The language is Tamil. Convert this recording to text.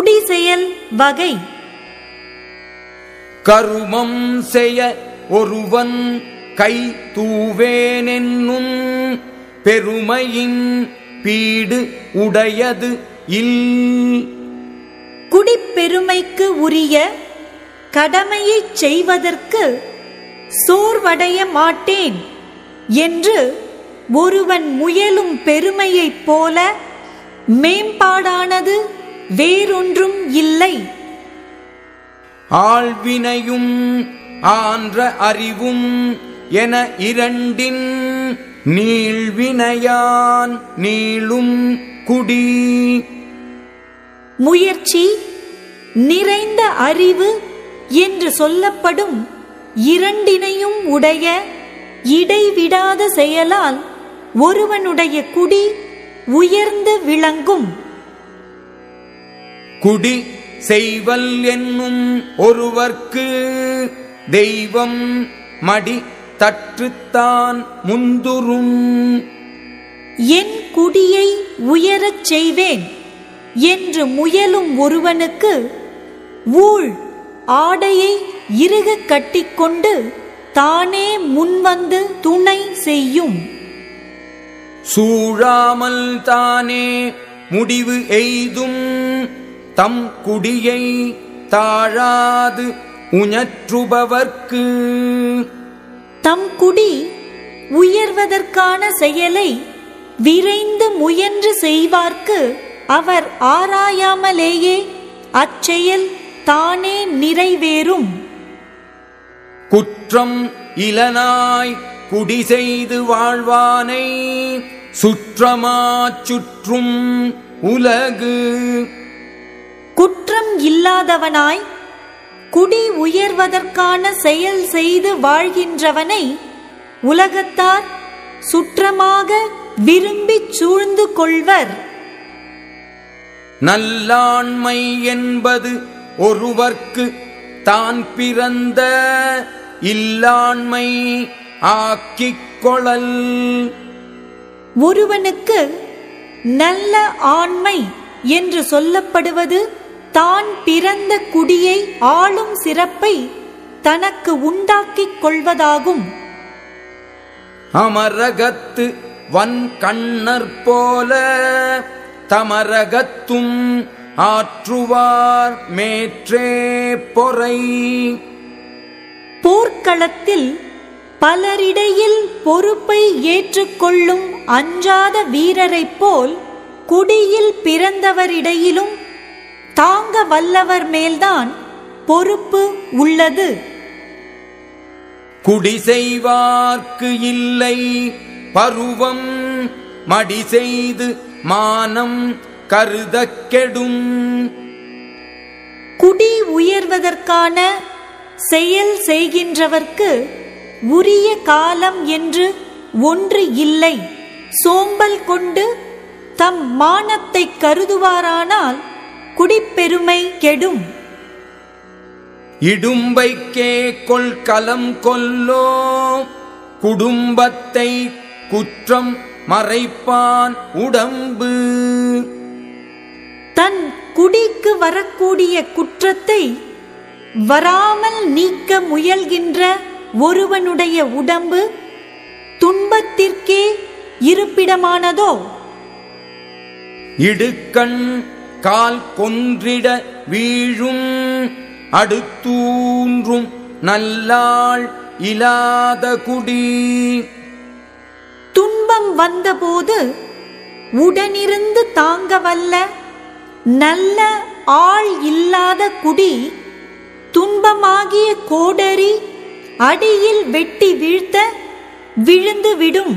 குடிசெயல் வகை. கருமம் செய்ய ஒருவன் கை தூவேனென்னும் பெருமையின் பீடு உடையது இல். குடிப்பெருமைக்கு உரிய கடமையைச் செய்வதற்கு சோர்வடைய மாட்டேன் என்று ஒருவன் முயலும் பெருமையைப் போல மேம்பாடானது வேறொன்றும் இல்லை. ஆழ்வினையும் ஆன்ற அறிவும் என இரண்டின் நீள்வினையான் நீளும் குடி. முயற்சி நிறைந்த அறிவு என்று சொல்லப்படும் இரண்டினையும் உடைய இடைவிடாத செயலால் ஒருவனுடைய குடி உயர்ந்து விளங்கும். குடி செய்வல் என்னும் ஒருவர்க்கு தெய்வம் மடி தற்றுத்தான் முந்துரும் என் குடியை உயரச் செய்வேன் என்று முயலும் ஒருவனுக்கு ஊழ் ஆடையை இறுகக் கட்டிக்கொண்டு தானே முன்வந்து துணை செய்யும். சூழாமல் தானே முடிவு எய்தும். தம் குடியை தாழாது உஞற்றுபவர்க்கு தம் குடி உயர்வதற்கான செயலை விரைந்து முயன்று செய்வார்க்கு அவர் ஆராயாமலேயே அச்செயல் தானே நிறைவேறும். குற்றம் இலனாய் குடி செய்து வாழ்வானை சுற்றமாச் சுற்றும் உலகு. குற்றம் இல்லாதவனாய் குடி உயர்வதற்கான செயல் செய்து வாழ்கின்றவனை உலகத்தார் சுற்றமாக விரும்பிச் சூழ்ந்து கொள்வர். நல்லாண்மை என்பது ஒருவர்க்கு தான் பிறந்த இல்லாண்மை ஆக்கிக் கொளல் ஒருவனுக்கு நல்ல ஆண்மை என்று சொல்லப்படுவது தான் பிறந்த குடியை ஆளும் சிறப்பை தனக்கு உண்டாக்கிக் கொள்வதாகும். அமரகத்து வன் கண்ணற் போல தமரகத்தும் ஆற்றுவார் மேற்றே பொறை. போர்க்களத்தில் பலரிடையில் பொறுப்பை ஏற்றுக்கொள்ளும் அஞ்சாத வீரரைப் போல் குடியில் பிறந்தவரிடையிலும் தாங்க வல்லவர் மேல்தான் பொறுப்பு உள்ளது. குடி செய்வார்க்கு இல்லை பருவம் மடி செய்து மானம் கருதக் கெடும் குடி உயர்வதற்கான செயல் செய்கின்றவர்க்கு உரிய காலம் என்று ஒன்று இல்லை. சோம்பல் கொண்டு தம் மானத்தை கருதுவாரானால் குடிப்பெருமை கெடும். இடும்பைக்கே கொள்கலம் கொல்லோ குடும்பத்தை குற்றம் மறைப்பான் உடம்பு. தன் குடிக்கு வரக்கூடிய குற்றத்தை வராமல் நீக்க முயல்கின்ற ஒருவனுடைய உடம்பு துன்பத்திற்கே இருப்பிடமானதோ? இடுக்கண் கால் கொன்றிட வீழும் அடுத்தூன்றும் நல்லாள் இலாத குடி. துன்பம் வந்தபோது உடனிருந்து தாங்க வல்ல நல்ல ஆள் இல்லாத குடி துன்பமாகிய கோடரி அடியில் வெட்டி வீழ்த்த விழுந்து விடும்